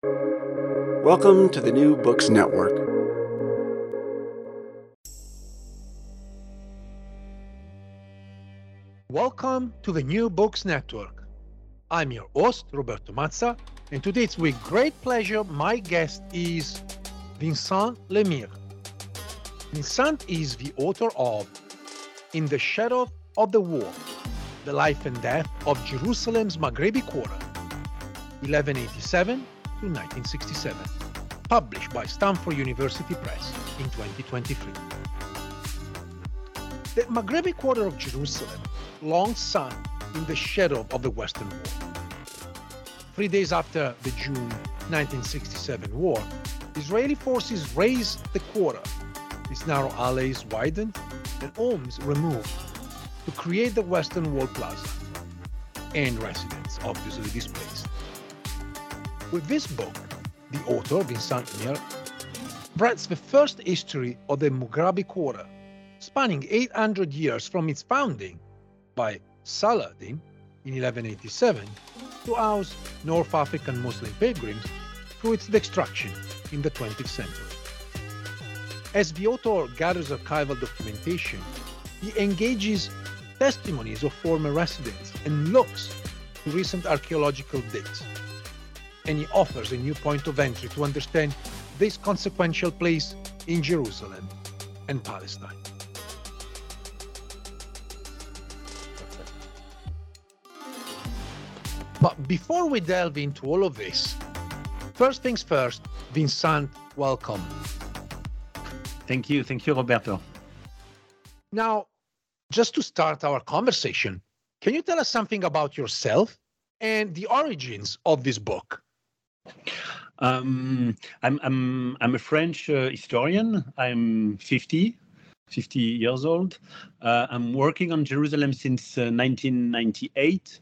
Welcome to the New Books Network. Welcome to the New Books Network. I'm your host, Roberto Mazza, and today it's with great pleasure my guest is Vincent Lemire. Vincent is the author of In the Shadow of the Wall The Life and Death of Jerusalem's Maghrebi Quarter, 1187 to 1967, published by Stanford University Press in 2023. The Maghrebi Quarter of Jerusalem long sun in the shadow of the Western Wall. Three days after the June 1967 war, Israeli forces razed the quarter. Its narrow alleys widened and homes removed to create the Western Wall Plaza and residents obviously displaced. With this book, the author, Vincent Lemire, writes the first history of the Maghrebi Quarter, spanning 800 years from its founding by Saladin in 1187 to house North African Muslim pilgrims through its destruction in the 20th century. As the author gathers archival documentation, he engages testimonies of former residents and looks to recent archaeological digs and he offers a new point of entry to understand this consequential place in Jerusalem and Palestine. But before we delve into all of this, first things first, Vincent, welcome. Thank you. Thank you, Roberto. Now, just to start our conversation, can you tell us something about yourself and the origins of this book? Um, I'm I'm I'm a French uh, historian. I'm 50, 50 years old. Uh, I'm working on Jerusalem since uh, 1998.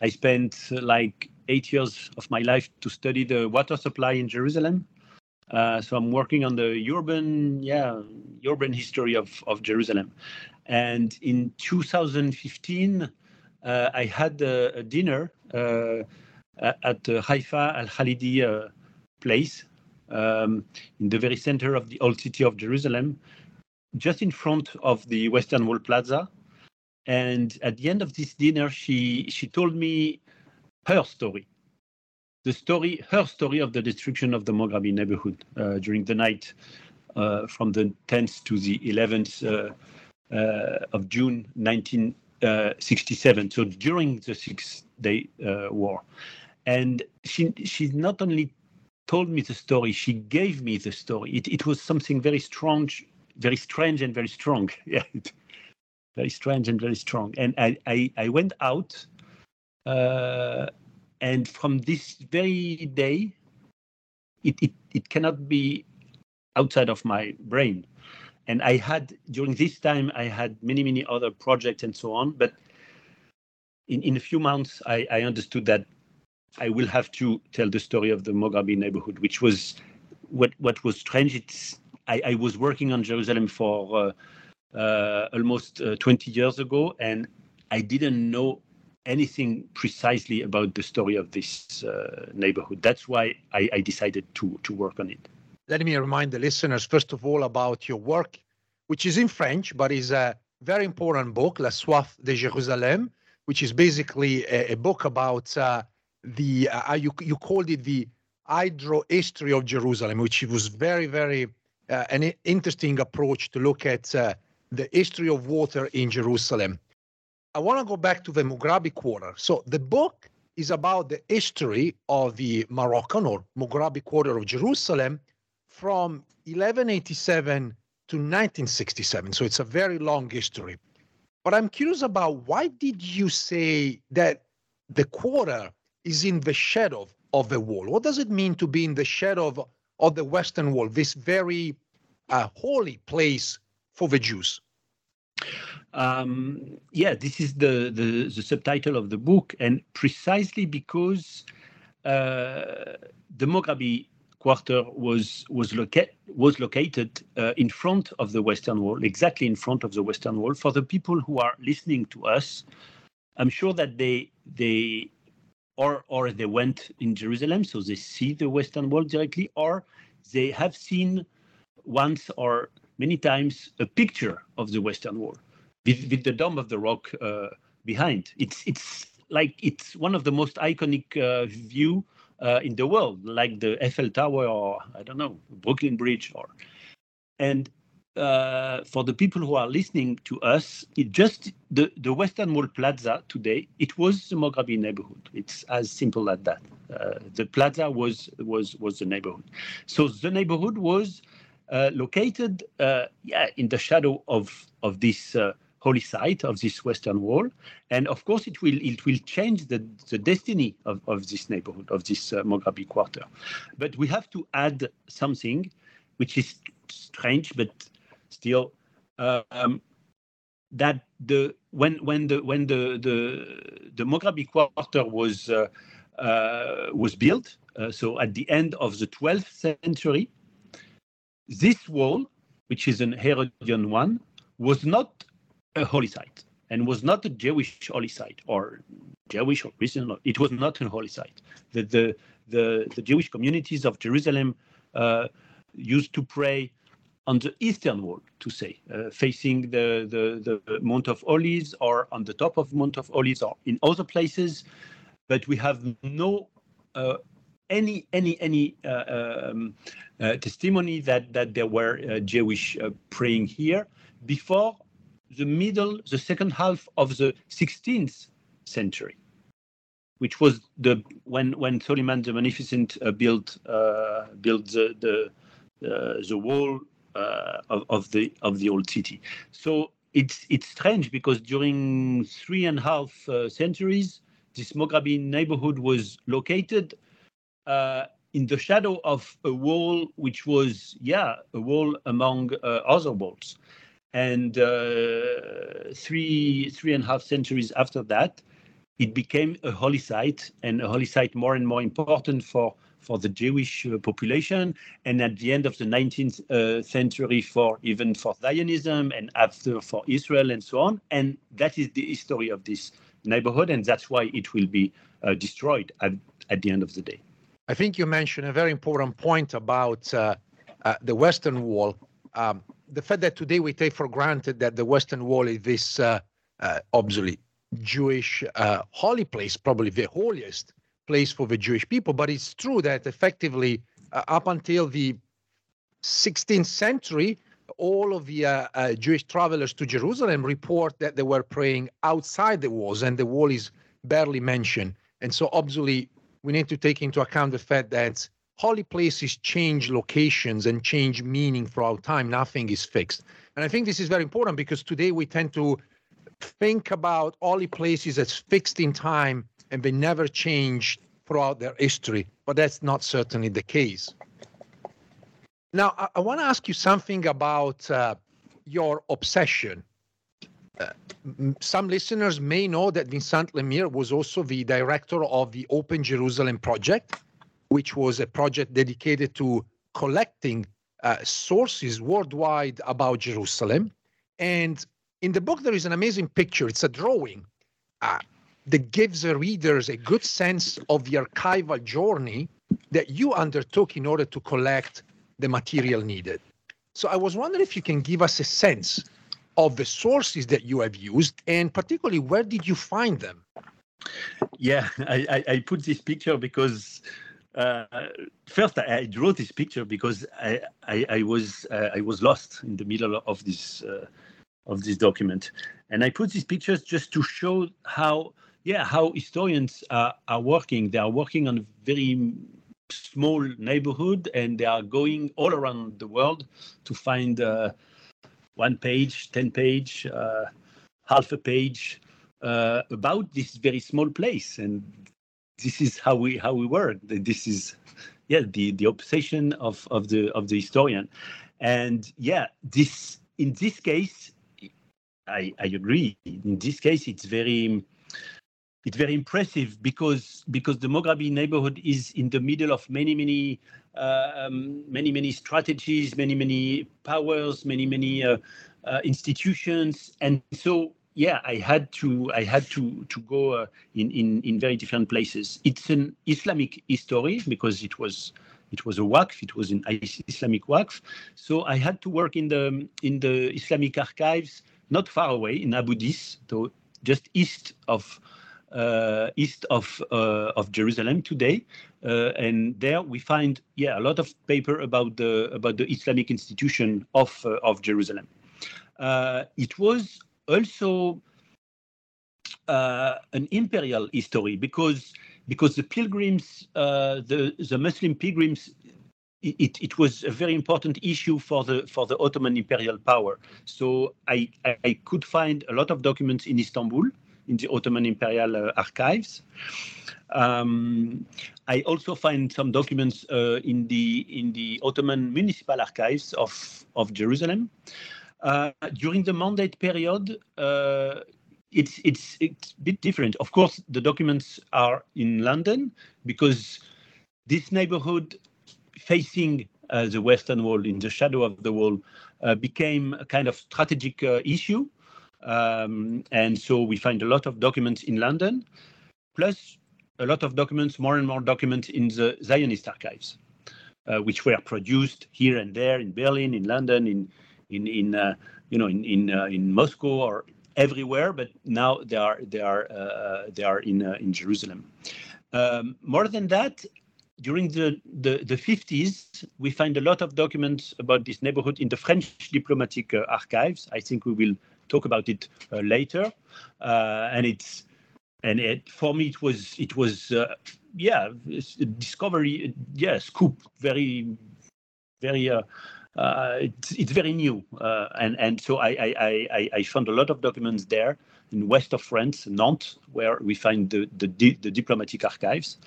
I spent uh, like eight years of my life to study the water supply in Jerusalem. Uh, so I'm working on the urban, yeah, urban history of of Jerusalem. And in 2015, uh, I had a, a dinner at the Haifa Al Khalidi uh, place um, in the very center of the old city of Jerusalem, just in front of the Western Wall Plaza. And at the end of this dinner, she she told me her story, the story, her story of the destruction of the Maghrebi neighborhood uh, during the night uh, from the 10th to the 11th uh, uh, of June 1967. So during the Six Day uh, War, and she she not only told me the story, she gave me the story. It it was something very strong, very strange and very strong. Yeah, very strange and very strong. And I I, I went out, uh, and from this very day, it, it it cannot be outside of my brain. And I had during this time I had many many other projects and so on, but in, in a few months I, I understood that I will have to tell the story of the Maghrebi neighborhood, which was what what was strange. It's I, I was working on Jerusalem for uh, uh, almost uh, 20 years ago, and I didn't know anything precisely about the story of this uh, neighborhood. That's why I, I decided to to work on it. Let me remind the listeners first of all about your work, which is in French, but is a very important book, La Soif de Jérusalem, which is basically a, a book about uh, the uh, you you called it the hydro history of Jerusalem, which was very very uh, an interesting approach to look at uh, the history of water in Jerusalem. I want to go back to the Maghrebi Quarter. So the book is about the history of the Moroccan or Maghrebi Quarter of Jerusalem from 1187 to 1967. So it's a very long history. But I'm curious about why did you say that the quarter is in the shadow of the wall. What does it mean to be in the shadow of, the Western Wall, this very uh, holy place for the Jews? Um, yeah, this is the, the, the subtitle of the book, and precisely because uh, the Maghrebi quarter was was, loca- was located uh, in front of the Western Wall, exactly in front of the Western Wall. For the people who are listening to us, I'm sure that they they or or they went in Jerusalem, so they see the Western Wall directly, or they have seen once or many times a picture of the Western Wall with, with the Dome of the Rock uh, behind. It's it's like it's one of the most iconic uh, view uh, in the world, like the Eiffel Tower or I don't know Brooklyn Bridge or and uh, for the people who are listening to us, it just the, the Western Wall Plaza today, it was the Mograbi neighborhood. It's as simple as that. Uh, the plaza was was was the neighborhood. So the neighborhood was uh, located, uh, yeah, in the shadow of of this uh, holy site of this Western Wall, and of course it will it will change the the destiny of, of this neighborhood of this uh, Mograbi quarter. But we have to add something, which is strange, but still um, that the when when the when the the the Mograbi quarter was uh, uh, was built, uh, so at the end of the 12th century, this wall, which is an Herodian one, was not a holy site and was not a Jewish holy site or Jewish or Christian. It was not a holy site. The the the, the Jewish communities of Jerusalem uh, used to pray on the eastern wall, to say, uh, facing the, the, the Mount of Olives or on the top of Mount of Olives or in other places. But we have no uh, any any any uh, um, uh, testimony that that there were uh, Jewish uh, praying here before the middle, the second half of the 16th century, which was the when when Suleiman the Magnificent built built the the the wall uh, of, of the of the old city. So it's it's strange because during three and a half uh, centuries, this Mograbi neighborhood was located uh, in the shadow of a wall, which was yeah a wall among uh, other walls. And uh, three three and a half centuries after that, it became a holy site, and a holy site more and more important for for the Jewish uh, population, and at the end of the 19th uh, century for even for Zionism, and after for Israel and so on. And that is the history of this neighborhood, and that's why it will be uh, destroyed at, at the end of the day. I think you mentioned a very important point about uh, uh, the Western Wall. Um, the fact that today we take for granted that the Western Wall is this uh, obviously Jewish holy place, probably the holiest place for the Jewish people. But it's true that effectively, uh, up until the 16th century, all of the uh, uh, Jewish travelers to Jerusalem report that they were praying outside the walls, and the wall is barely mentioned. And so, obviously, we need to take into account the fact that holy places change locations and change meaning throughout time. Nothing is fixed. And I think this is very important because today we tend to think about holy places as fixed in time and they never changed throughout their history, but that's not certainly the case. Now, I, I want to ask you something about uh, your obsession. Uh, some listeners may know that Vincent Lemire was also the director of the Open Jerusalem Project, which was a project dedicated to collecting uh, sources worldwide about Jerusalem. And in the book, there is an amazing picture. It's a drawing uh, that gives the readers a good sense of the archival journey that you undertook in order to collect the material needed. So I was wondering if you can give us a sense of the sources that you have used and particularly where did you find them? Yeah, I, I, put this picture because uh, first I, drew this picture because I, I, I was uh, I was lost in the middle of this uh, of this document, and I put these pictures just to show how yeah, how historians are, are working. They are working on a very small neighborhood and they are going all around the world to find uh, one page, 10 page, uh, half a page uh, about this very small place. And this is how we how we work. This is yeah the the obsession of of the of the historian. And yeah, this in this case, I I agree. In this case, it's very it's very impressive because because the Mograbi neighborhood is in the middle of many many uh, um, many many strategies, many many powers, many many uh, uh, institutions, and so yeah, I had to I had to to go uh, in in in very different places. It's an Islamic history because it was it was a waqf, it was an Islamic waqf. So I had to work in the in the Islamic archives, not far away in Abu Dis, so just east of east of uh, of Jerusalem today, uh, and there we find yeah a lot of paper about the about the Islamic institution of uh, of Jerusalem. Uh, it was also uh, an imperial history because because the pilgrims, the the Muslim pilgrims it, it, was a very important issue for the for the Ottoman imperial power. So I, I could find a lot of documents in Istanbul in the Ottoman imperial uh, archives. Um, I also find some documents uh, in the in the Ottoman municipal archives of of Jerusalem. Uh, during the mandate period, it's it's it's a bit different. Of course, the documents are in London because this neighborhood facing uh, the Western Wall, in the shadow of the wall, uh, became a kind of strategic uh, issue. Um, and so we find a lot of documents in London, plus a lot of documents, more and more documents in the Zionist archives, uh, which were produced here and there in Berlin, in London, in in in uh, you know in in uh, in Moscow or everywhere. But now they are they are they are in in Jerusalem. Um, more than that, during the, the, the, 50s, we find a lot of documents about this neighborhood in the French diplomatic uh, archives. I think we will talk about it uh, later. Uh, and it's and it, for me it was it was uh, yeah discovery yeah scoop very very uh, uh, it's, it's very new and and so I, I I I found a lot of documents there in west of France, Nantes, where we find the the, the diplomatic archives.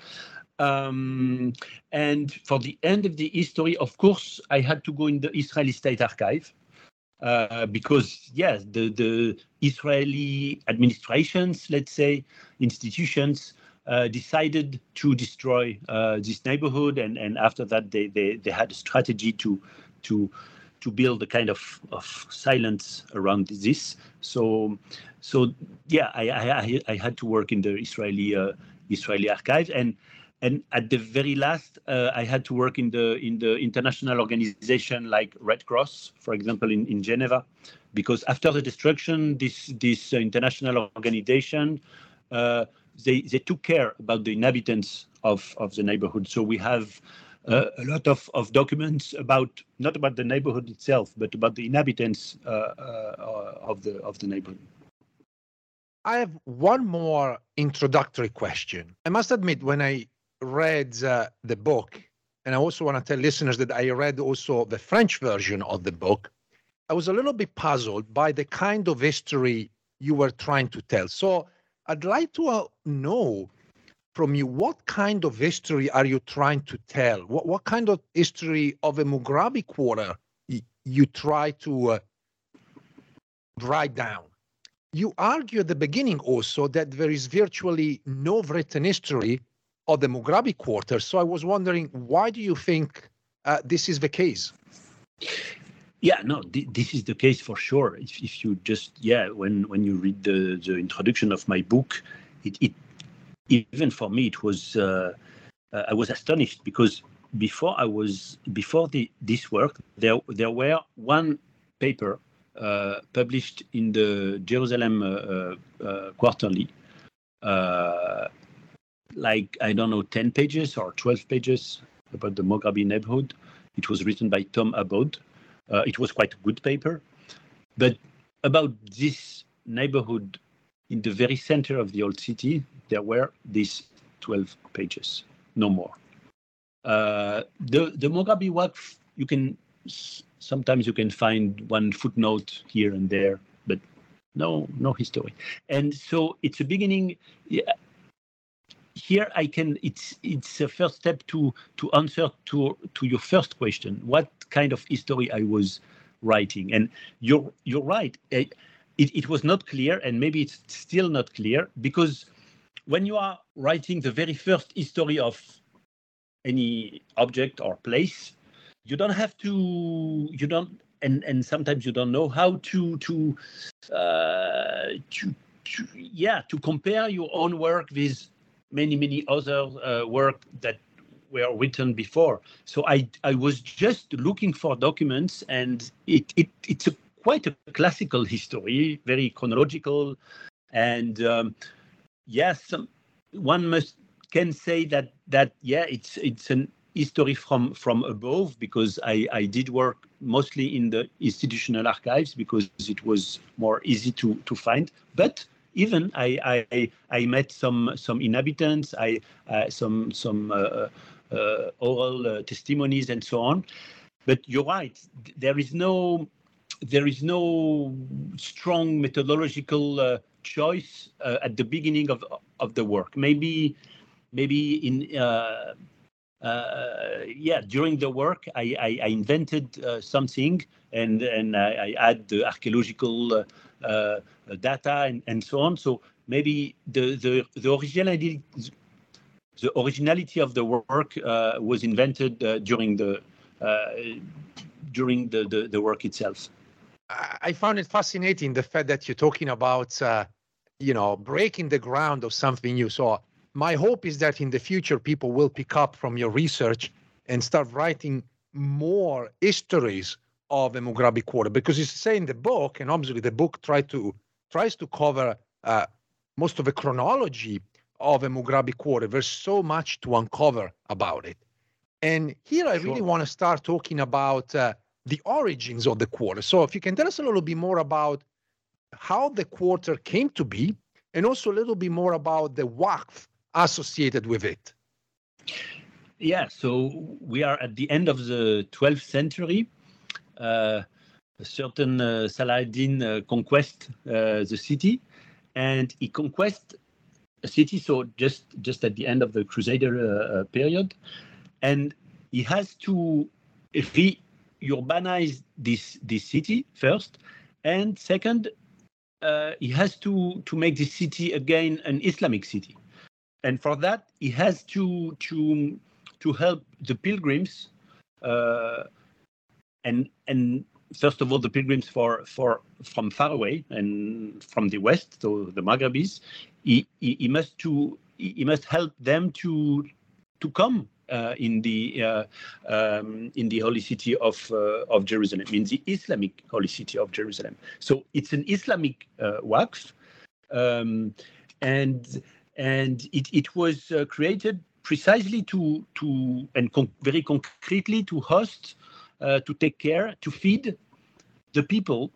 Um, and for the end of the history, of course, I had to go in the Israeli State Archive uh, because, yes, the, the Israeli administrations, let's say, institutions, uh, decided to destroy uh, this neighborhood, and, and after that, they, they, they had a strategy to to to build a kind of, of silence around this. So so yeah, I I, I had to work in the Israeli uh, Israeli archives, and and at the very last, uh, I had to work in the in the international organization like Red Cross, for example, in, in Geneva, because after the destruction, this this uh, international organization uh, they they took care about the inhabitants of of the neighborhood. So we have uh, a lot of, of documents about not about the neighborhood itself, but about the inhabitants uh, uh, of the of the neighborhood. I have one more introductory question. I must admit, when I read uh, the book, and I also want to tell listeners that I read also the French version of the book, I was a little bit puzzled by the kind of history you were trying to tell. So I'd like to uh, know from you what kind of history are you trying to tell? What, what kind of history of a Mughrabi quarter you try to uh, write down? You argue at the beginning also that there is virtually no written history of the Mughrabi quarter. So I was wondering, why do you think uh, this is the case? Yeah, no, th- this is the case for sure. If, if you just, yeah, when when you read the, the introduction of my book, it, it even for me it was uh, uh, I was astonished because before I was before the this work there there were one paper uh, published in the Jerusalem uh, uh, uh, Quarterly like I don't know, 10 pages or 12 pages about the Mughrabi neighborhood. It was written by Tom Abowd. Uh, it was quite a good paper. But about this neighborhood in the very center of the old city, there were these 12 pages, no more. Uh, the the Mughrabi Waqf, you can sometimes you can find one footnote here and there, but no no history. And so it's a beginning. Yeah, here I can it's it's a first step to to answer to to your first question. What kind of history I was writing? And you're you're right. It, it was not clear and maybe it's still not clear because when you are writing the very first history of any object or place you don't have to you don't and and sometimes you don't know how to to uh, to, to yeah to compare your own work with many many other uh, work that were written before. So I I was just looking for documents, and it it it's a quite a classical history, very chronological, and um, yes, one must can say that that yeah, it's it's an history from from above because I I did work mostly in the institutional archives because it was more easy to to find, but even I, I I met some some inhabitants, I uh, some some uh, uh, oral uh, testimonies and so on. But you're right. There is no there is no strong methodological choice at the beginning of of the work. Maybe maybe in uh, yeah during the work I, I, I invented uh, something and and I, I add the archaeological Uh, uh, data and, and so on. So maybe the the the originality the originality of the work uh, was invented during the during the, the, the work itself. I found it fascinating the fact that you're talking about, uh, you know, breaking the ground of something new. So my hope is that in the future people will pick up from your research and start writing more histories of the Mugrabi quarter because it's say in the book, and obviously the book try to tries to cover uh, most of the chronology of the Mugrabi quarter. There's so much to uncover about it, and here I sure. really want to start talking about. Uh, the origins of the quarter. So if you can tell us a little bit more about how the quarter came to be, and also a little bit more about the waqf associated with it. Yeah, so we are at the end of the 12th century. Uh, a certain uh, Saladin uh, conquest the city, and he conquest a city. So just just at the end of the Crusader period, and he has to re urbanize this this city first, and second, uh, he has to to make this city again an Islamic city, and for that he has to to to help the pilgrims, uh, and and first of all the pilgrims for for from far away and from the west, so the Maghrebis, he, he, he must to he must help them to to come uh, in the uh, um, in the holy city of uh, of Jerusalem, in the Islamic holy city of Jerusalem. So it's an Islamic waqf, um, and and it it was created precisely to to and con- very concretely to host, to take care, to feed the people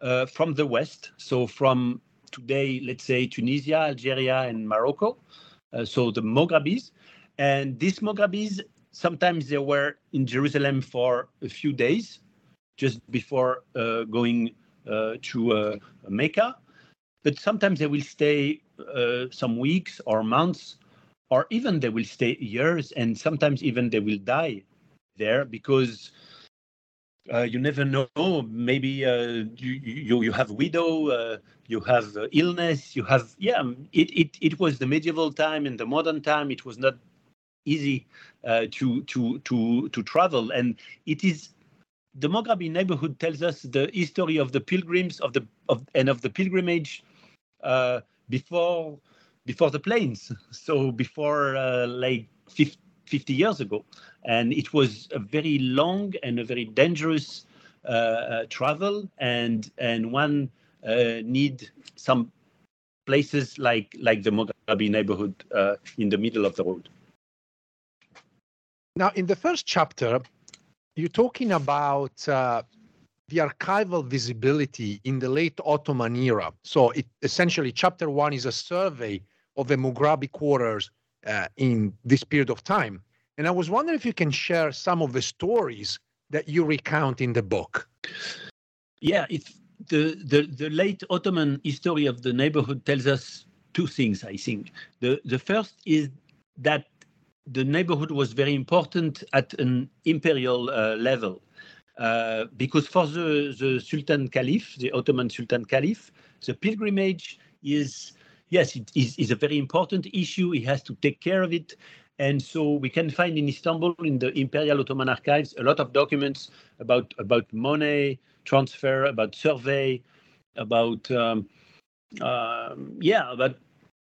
uh, from the West, so from today, let's say Tunisia, Algeria, and Morocco, uh, so the Moghrabis, and these Moghrabis, sometimes they were in Jerusalem for a few days, just before uh, going uh, to uh, Mecca. But sometimes they will stay uh, some weeks or months, or even they will stay years, and sometimes even they will die there because uh, you never know. Maybe uh, you, you you have widow, uh, you have illness, you have yeah. It, it it was the medieval time and the modern time. It was not easy uh, to to to to travel, and it is the Mograbi neighborhood tells us the history of the pilgrims of the of and of the pilgrimage uh, before before the planes. so before like 50, 50, years ago, and it was a very long and a very dangerous uh, uh, travel, and and one uh, need some places like like the Mograbi neighborhood in the middle of the road. Now, in the first chapter, you're talking about uh, the archival visibility in the late Ottoman era. So, it, essentially, chapter one is a survey of the Mugrabi quarters uh, in this period of time. And I was wondering if you can share some of the stories that you recount in the book. Yeah, it's the, the, the late Ottoman history of the neighborhood tells us two things, I think. The, the first is that the neighborhood was very important at an imperial uh, level. Uh, because for the, the Sultan Caliph, the Ottoman Sultan Caliph, the pilgrimage is, yes, it is, is a very important issue. He has to take care of it. And so we can find in Istanbul, in the Imperial Ottoman Archives, a lot of documents about about money transfer, about survey, about um, um, yeah, about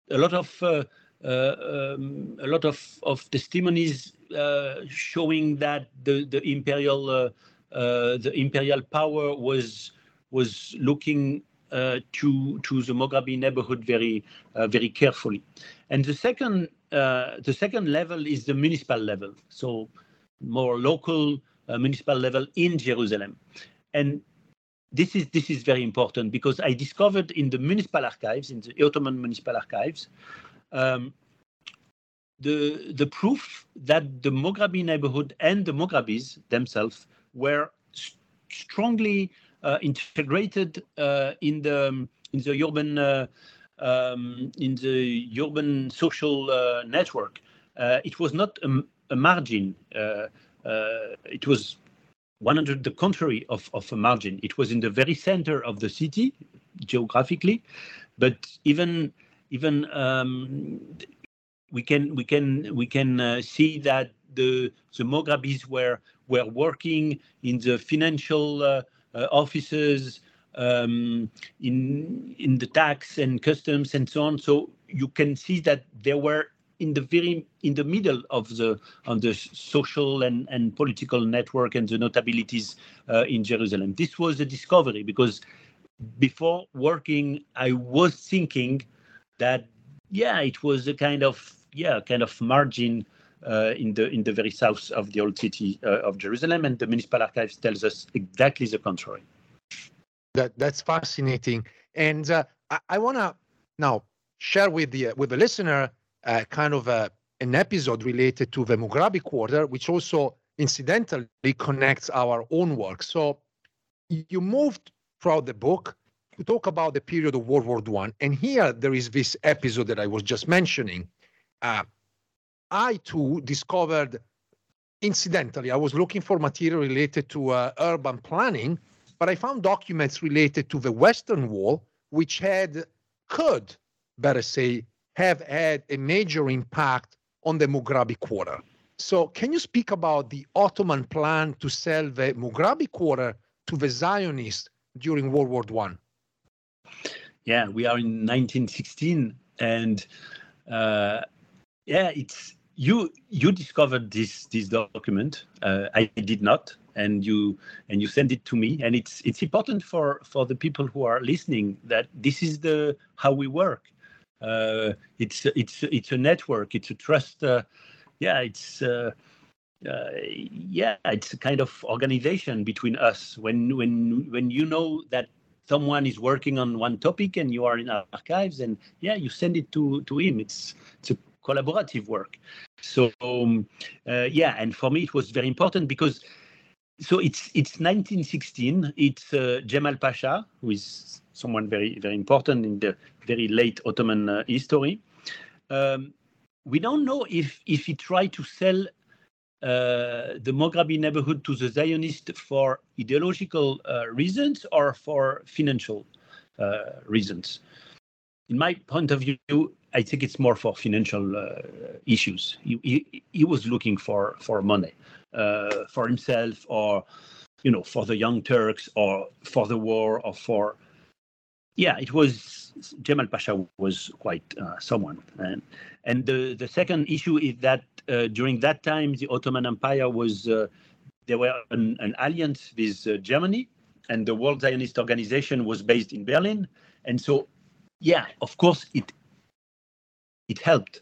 a lot of uh, uh, um, a lot of, of testimonies uh, showing that the the imperial uh, uh, the imperial power was was looking uh, to to the Moghrabi neighborhood very very carefully, and the second the second level is the municipal level, so more local municipal level in Jerusalem, and this is this is very important because I discovered in the municipal archives, in the Ottoman municipal archives, um, the the proof that the Moghrabi neighborhood and the Moghrabis themselves were st strongly uh, integrated uh, in the in the urban uh, um, in the urban social uh, network. Uh, it was not a, a margin. Uh, it was 100 the contrary of, of a margin. It was in the very center of the city geographically, but even even um, we can we can we can uh, see that the the Moghrabis were were working in the financial uh, uh, offices, um, in in the tax and customs and so on. So you can see that there were in the very in the middle of the on the social and, and political network and the notabilities uh, in Jerusalem. This was a discovery because before working, I was thinking that yeah, it was a kind of yeah kind of margin in the in the very south of the old city uh, of Jerusalem, and the municipal archives tells us exactly the contrary. That that's fascinating, and uh, I, I want to now share with the with the listener uh, kind of a, an episode related to the Moghrabi quarter, which also incidentally connects our own work. So you moved throughout the book to talk about the period of World War One, and here there is this episode that I was just mentioning. Uh, I too discovered, incidentally, I was looking for material related to uh, urban planning, but I found documents related to the Western Wall, which had could, better say, have had a major impact on the Moghrabi quarter. So, can you speak about the Ottoman plan to sell the Moghrabi quarter to the Zionists during World War One? Yeah, we are in 1916, and uh, yeah, it's you. You discovered this this document. Uh, I did not, and you and you send it to me. And it's it's important for for the people who are listening that this is the how we work uh, it's it's it's a network. It's a trust. Uh, yeah, it's. Uh, uh, yeah, it's a kind of organization between us. When when when you know that someone is working on one topic and you are in archives, and yeah, you send it to to him. It's it's a collaborative work. So um, uh, yeah, and for me it was very important because so it's it's 1916. It's uh, Jemal Pasha who is someone very very important in the very late Ottoman uh, history. Um, we don't know if if he tried to sell uh, the Moghrabi neighborhood to the Zionists for ideological uh, reasons or for financial uh, reasons. In my point of view, I think it's more for financial uh, issues. He, he, he, was looking for for money uh, for himself, or you know, for the Young Turks, or for the war, or for yeah, it was Jemal Pasha was quite uh, someone, and and the the second issue is that uh, during that time the Ottoman Empire was uh, there were an, an alliance with uh, Germany, and the World Zionist Organization was based in Berlin, and so yeah, of course it it helped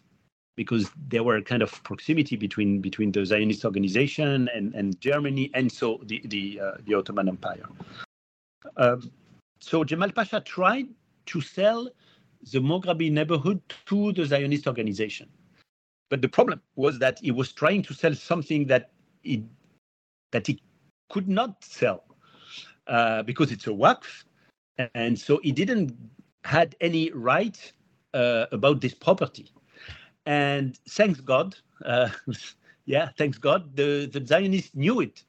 because there were kind of proximity between between the Zionist organization and, and Germany, and so the the uh, the Ottoman Empire. Um, so Jamal Pasha tried to sell the Moghrabi neighborhood to the Zionist organization. But the problem was that he was trying to sell something that he, that he could not sell uh, because it's a waqf. And so he didn't had any right uh, about this property. And thanks God, uh, yeah, thanks God, the, the Zionists knew it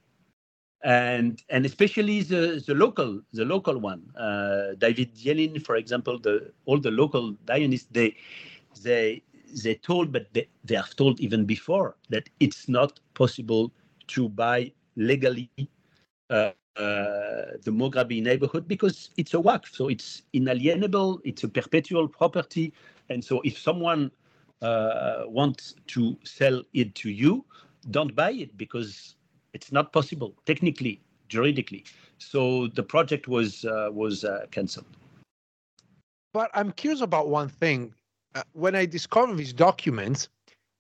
and and especially the the local the local one uh, David Yellin for example the all the local Zionists they they they told, but they, they have told even before that it's not possible to buy legally uh, uh, the Moghrabi neighborhood because it's a waqf, so it's inalienable, it's a perpetual property, and so if someone uh, wants to sell it to you, don't buy it because it's not possible technically, juridically. So the project was uh, was uh, cancelled. But I'm curious about one thing. Uh, when I discovered these documents,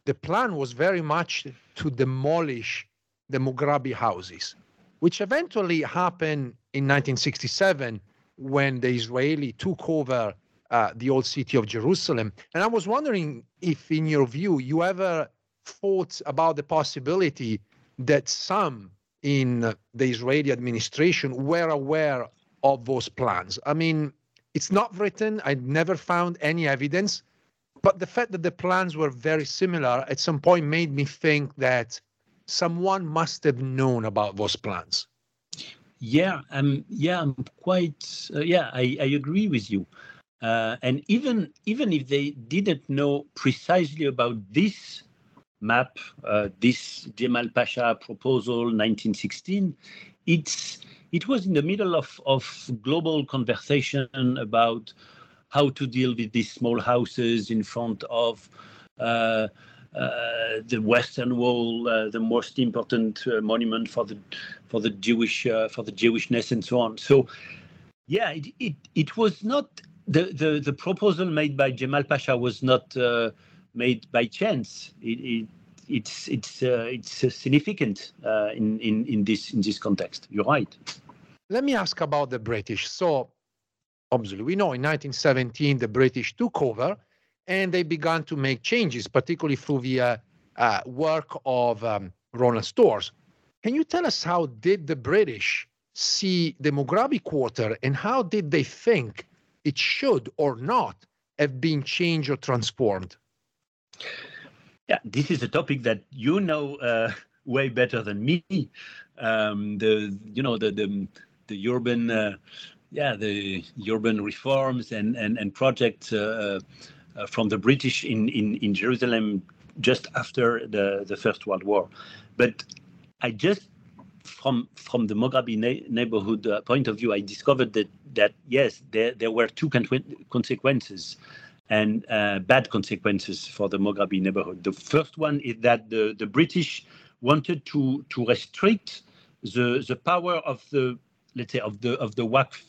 the plan was very much to demolish the Moghrabi houses, which eventually happened in 1967 when the Israeli took over uh, the old city of Jerusalem. And I was wondering if, in your view, you ever thought about the possibility that some in the Israeli administration were aware of those plans. I mean, it's not written, I never found any evidence, but the fact that the plans were very similar at some point made me think that someone must have known about those plans. Yeah, um, yeah, I'm quite. Uh, yeah, I, I agree with you. Uh, and even even if they didn't know precisely about this map, uh, this Jemal Pasha proposal, 1916, it's it was in the middle of of global conversation about how to deal with these small houses in front of. Uh, the Western Wall, uh, the most important uh, monument for the for the Jewish for the Jewishness, and so on. So, yeah, it it, it was not the, the the proposal made by Jemal Pasha was not made by chance. It, it it's it's uh, it's significant uh, in in in this in this context. You're right. Let me ask about the British. So, obviously, we know in 1917 the British took over and they began to make changes, particularly through the uh, uh, work of um, Ronald Storrs. Can you tell us how did the British see the Moghrabi quarter and how did they think it should or not have been changed or transformed? Yeah, this is a topic that you know uh, way better than me. Um, the you know the the, the urban uh, yeah the urban reforms and and and projects uh, uh, from the British in, in, in Jerusalem just after the, the First World War. But I just, from from the Moghrabi na- neighborhood uh, point of view, I discovered that that yes, there there were two con- consequences and uh, bad consequences for the Moghrabi neighborhood. The first one is that the, the British wanted to to restrict the the power of the let's say of the of the Waqf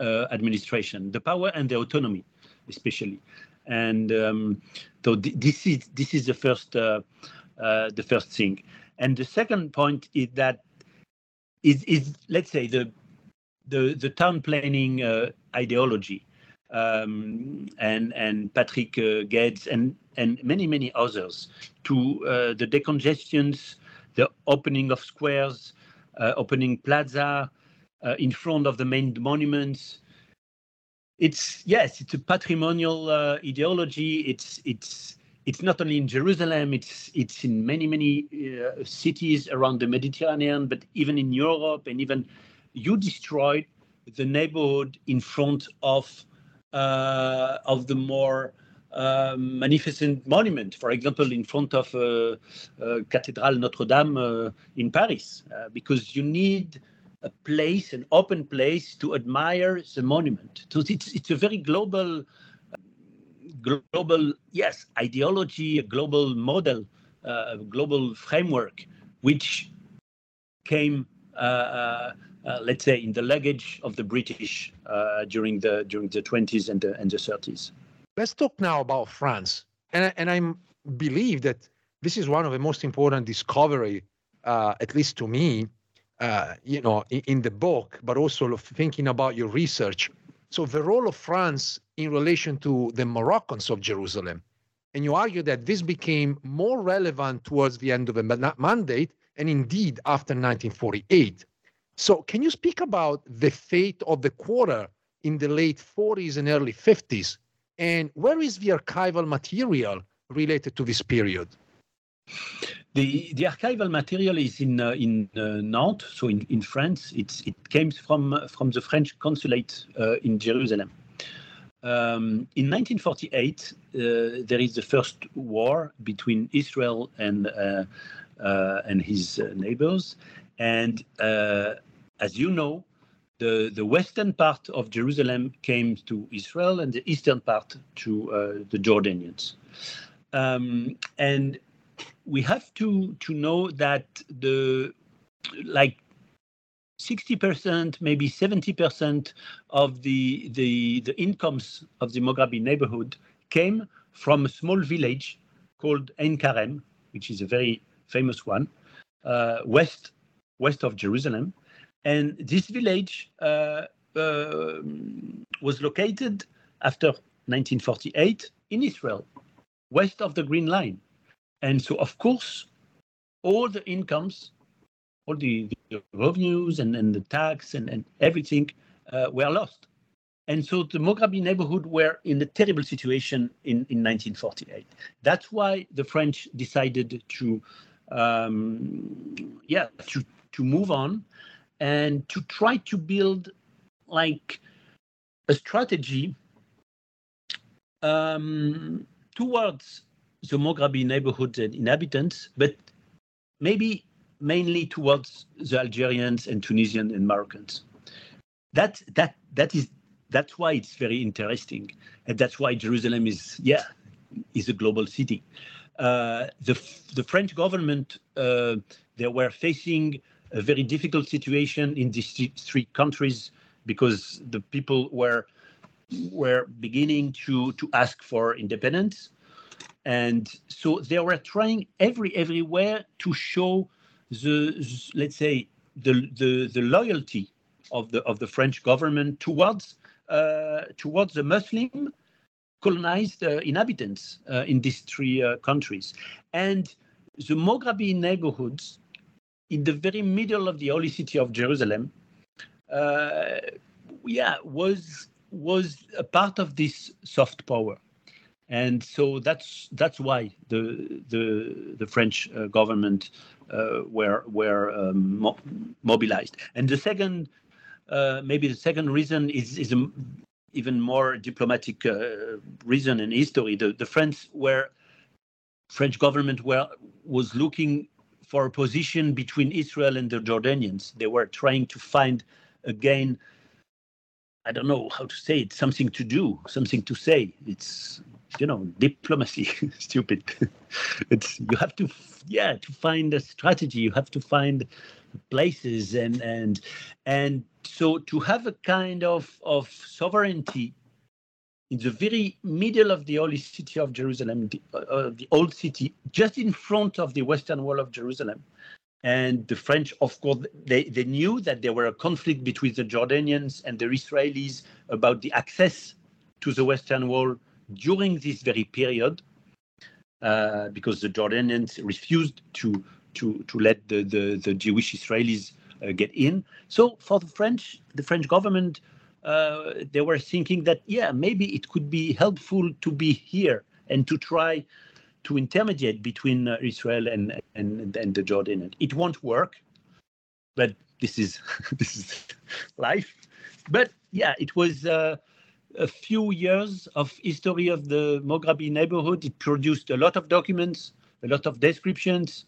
uh, administration, the power and the autonomy, especially and um, so th- this is this is the first uh, uh, the first thing. And the second point is that is is let's say the the the town planning uh, ideology um, and and Patrick uh, and and many many others to uh, the decongestions, the opening of squares, uh, opening plaza in front of the main monuments, it's yes, it's a patrimonial uh, ideology. It's it's it's not only in Jerusalem. It's it's in many many uh, cities around the Mediterranean, but even in Europe and even you destroyed the neighborhood in front of uh, of the more uh, magnificent monument, for example, in front of uh, uh, Cathedral Notre Dame uh, in Paris, uh, because you need a place, an open place to admire the monument. So it's it's a very global, global yes ideology, a global model, uh, a global framework, which came. Uh, uh, uh let's say in the luggage of the British uh, during the during the 20s and the and the 30s. Let's talk now about France, and and I believe that this is one of the most important discovery, uh, at least to me, uh, you know, in, in, the book, but also thinking about your research. So the role of France in relation to the Moroccans of Jerusalem, and you argue that this became more relevant towards the end of the mandate, and indeed after 1948. So can you speak about the fate of the quarter in the late 40s and early 50s, and where is the archival material related to this period? The, the archival material is in uh, in uh, Nantes, so in, in France. It's it came from from the French consulate uh, in Jerusalem. um, in 1948, uh, there is the first war between Israel and uh, uh, and his uh, neighbors, and uh, as you know, the the western part of Jerusalem came to Israel, and the eastern part to uh, the Jordanians. Um, and we have to to know that the like 60%, maybe 70% of the, the, the incomes of the Mograbi neighborhood came from a small village called Ein Karem, which is a very famous one, uh, west, west of Jerusalem. And this village uh, uh, was located after 1948 in Israel, west of the Green Line. And so, of course, all the incomes all the, the revenues and, and the tax and, and everything uh, were lost. And so the Mograbi neighborhood were in a terrible situation in, in 1948. That's why the French decided to, um, yeah, to, to move on and to try to build like a strategy um, towards the Mograbi neighborhood and inhabitants, but maybe mainly towards the Algerians and Tunisians and Moroccans. That that that is that's why it's very interesting, and that's why Jerusalem is yeah is a global city. Uh, the the French government uh, they were facing a very difficult situation in these three countries because the people were were beginning to to ask for independence and so they were trying every everywhere to show the let's say the the, the loyalty of the of the French government towards uh, towards the Muslim colonized uh, inhabitants uh, in these three uh, countries, and the Mograbi neighborhoods in the very middle of the holy city of Jerusalem, uh, yeah, was was a part of this soft power and so that's that's why the the the French uh, government uh, were were um, mo mobilized. And the second, uh, maybe the second reason is is even more diplomatic uh, reason in history. The the French were French government were was looking for a position between Israel and the Jordanians. They were trying to find again. I don't know how to say it. Something to do, something to say. It's you know diplomacy stupid it's you have to yeah to find a strategy you have to find places and and and so to have a kind of of sovereignty in the very middle of the holy city of Jerusalem, the, uh, the old city, just in front of the western wall of Jerusalem. And the French, of course, they, they knew that there were a conflict between the Jordanians and the Israelis about the access to the western wall during this very period, uh, because the Jordanians refused to to to let the the, the Jewish Israelis uh, get in. So for the French, the French government, uh, they were thinking that yeah, maybe it could be helpful to be here and to try to intermediate between uh, Israel and, and and the Jordanians. It won't work, but this is this is life. But yeah, it was uh, a few years of history of the Mograbi neighborhood. It produced a lot of documents, a lot of descriptions,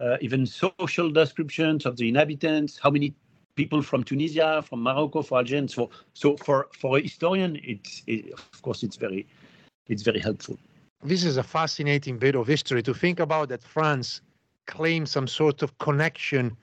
uh, even social descriptions of the inhabitants, how many people from Tunisia, from Morocco, for Algerians. So, so for, for a historian, it's, it, of course, it's very, it's very helpful. This is a fascinating bit of history to think about that France claims some sort of connection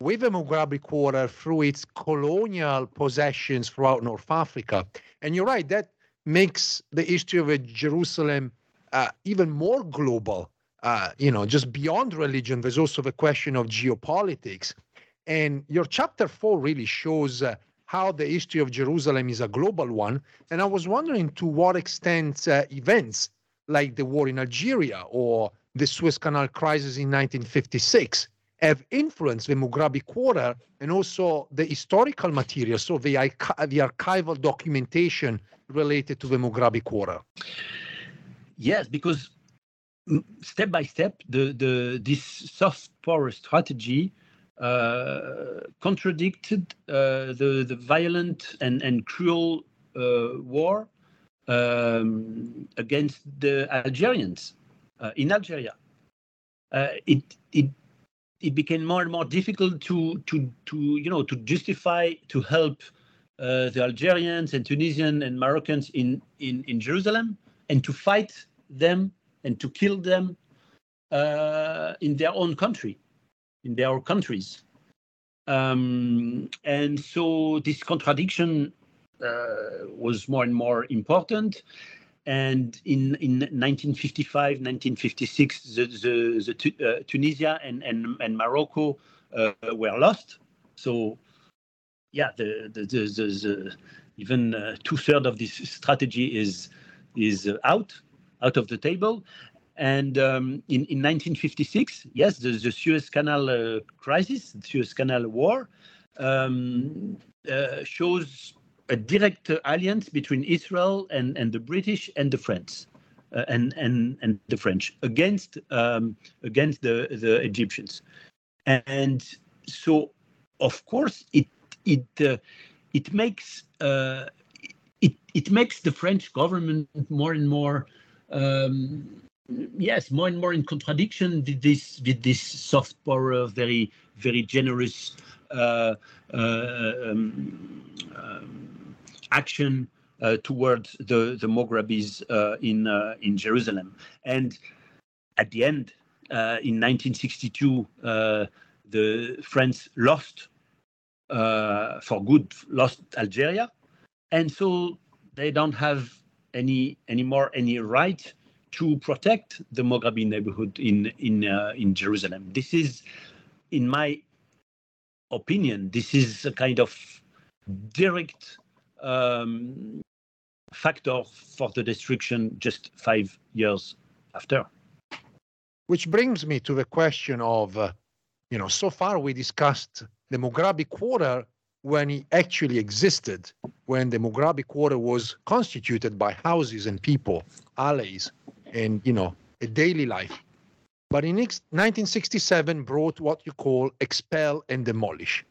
with the Mughrabi Quarter through its colonial possessions throughout North Africa. And you're right, that makes the history of Jerusalem uh, even more global. Uh, you know, just beyond religion, there's also the question of geopolitics. And your chapter four really shows uh, how the history of Jerusalem is a global one. And I was wondering to what extent uh, events like the war in Algeria or the Suez Canal crisis in 1956 have influenced the Mugrabi Quarter and also the historical material, so the, the archival documentation related to the Mugrabi Quarter. Yes, because step by step, the, the this soft power strategy uh, contradicted uh, the the violent and and cruel uh, war um, against the Algerians uh, in Algeria. Uh, it it it became more and more difficult to to to you know to justify to help uh, the Algerians and Tunisians and Moroccans in in in Jerusalem and to fight them and to kill them uh, in their own country, in their own countries. Um, and so this contradiction uh, was more and more important. And in, in 1955, 1956, the, the, the uh, Tunisia and, and, and Morocco uh, were lost. So, yeah, the, the, the, the even uh, two thirds of this strategy is is out out of the table. And um, in, in 1956, yes, the, the Suez Canal uh, crisis, the Suez Canal War, um, uh, shows a direct alliance between Israel and, and the British and the French. Uh, and, and, and the French against um, against the, the Egyptians, and so of course it it uh, it makes uh, it it makes the French government more and more um, yes, more and more in contradiction with this with this soft power, very very generous uh, uh, um, um, action uh, towards the the Moghrabis uh, in uh, in Jerusalem, and at the end, uh, in 1962, the France lost for good, lost Algeria, and so they don't have any anymore any right to protect the Mograbi neighborhood in in uh, in Jerusalem. This is, in my opinion, this is a kind of direct um, factor for the destruction just five years after. Which brings me to the question of, uh, you know, so far we discussed the Mograbi quarter when it actually existed, when the Mograbi quarter was constituted by houses and people, alleys, and you know a daily life. But in 1967 brought what you call expel and demolish.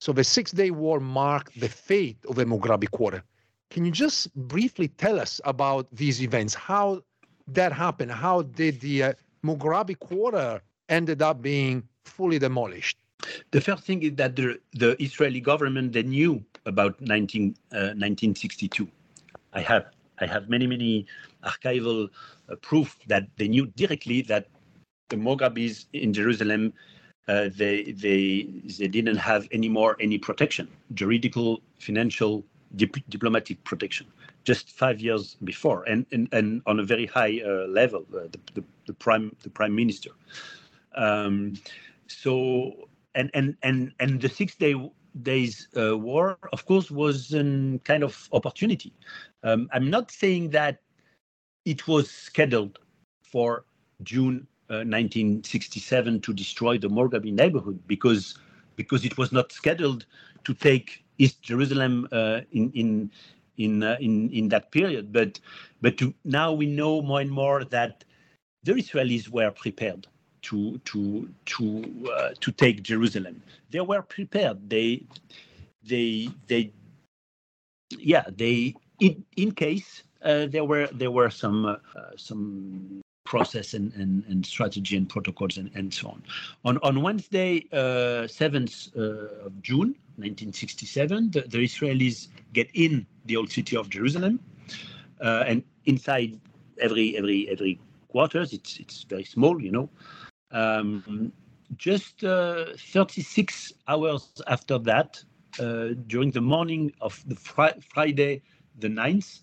So the Six Day War marked the fate of the Mograbi Quarter. Can you just briefly tell us about these events? How that happened? How did the uh, Quarter ended up being fully demolished? The first thing is that the, the Israeli government they knew about 19, uh, 1962. I have I have many many archival uh, proof that they knew directly that the Moghrabis in Jerusalem uh, they they they didn't have any more any protection, juridical, financial, dip- diplomatic protection. Just five years before, and and, and on a very high uh, level, uh, the, the, the prime the prime minister. Um, so and and and and the six day days uh, war, of course, was a kind of opportunity. Um, I'm not saying that it was scheduled for June 1967 to destroy the Mograbi neighborhood because because it was not scheduled to take East Jerusalem uh, in in in, uh, in in that period. But but to, now we know more and more that the Israelis were prepared to to to uh, to take Jerusalem. They were prepared. They they they yeah they in in case uh, there were there were some uh, some process and, and, and strategy and protocols and, and so on. On on Wednesday, uh, seventh uh, of June, 1967, the, the, Israelis get in the old city of Jerusalem, uh, and inside every every every quarters, it's it's very small, you know. Um, just uh, 36 hours after that, during the morning of the fr- Friday, the 9th,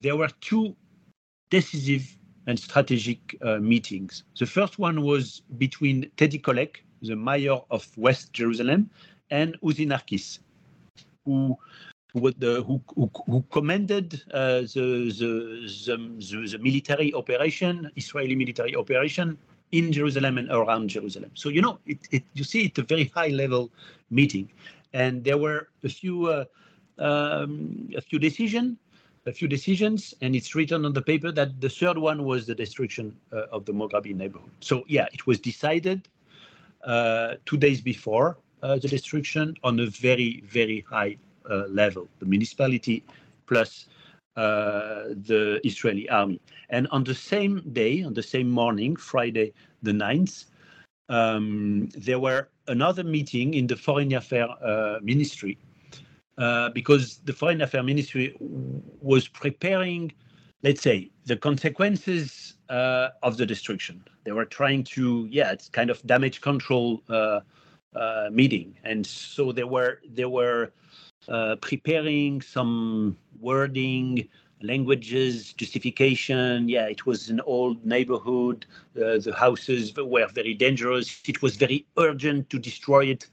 there were two decisive and strategic uh, meetings. The first one was between Teddy Kollek, the mayor of West Jerusalem, and Uzi Narkis, who the, who, who, who commanded uh, the, the, the, the, military operation, Israeli military operation in Jerusalem and around Jerusalem. So you know, it, it, you see, it's a very high level meeting, and there were a few uh, um, a few decisions a few decisions, and it's written on the paper that the third one was the destruction uh, of the Mograbi neighborhood. So yeah, it was decided uh, two days before uh, the destruction on a very very high uh, level. The municipality plus uh, the Israeli army. And on the same day, on the same morning, Friday the 9th, um, there were another meeting in the Foreign Affairs uh, Ministry uh, because the Foreign Affairs Ministry was preparing, let's say, the consequences uh, of the destruction. They were trying to, yeah, it's kind of damage control uh, uh, meeting, and so they were they were uh, preparing some wording languages, justification. Yeah, it was an old neighborhood. Uh, the houses were very dangerous. It was very urgent to destroy it.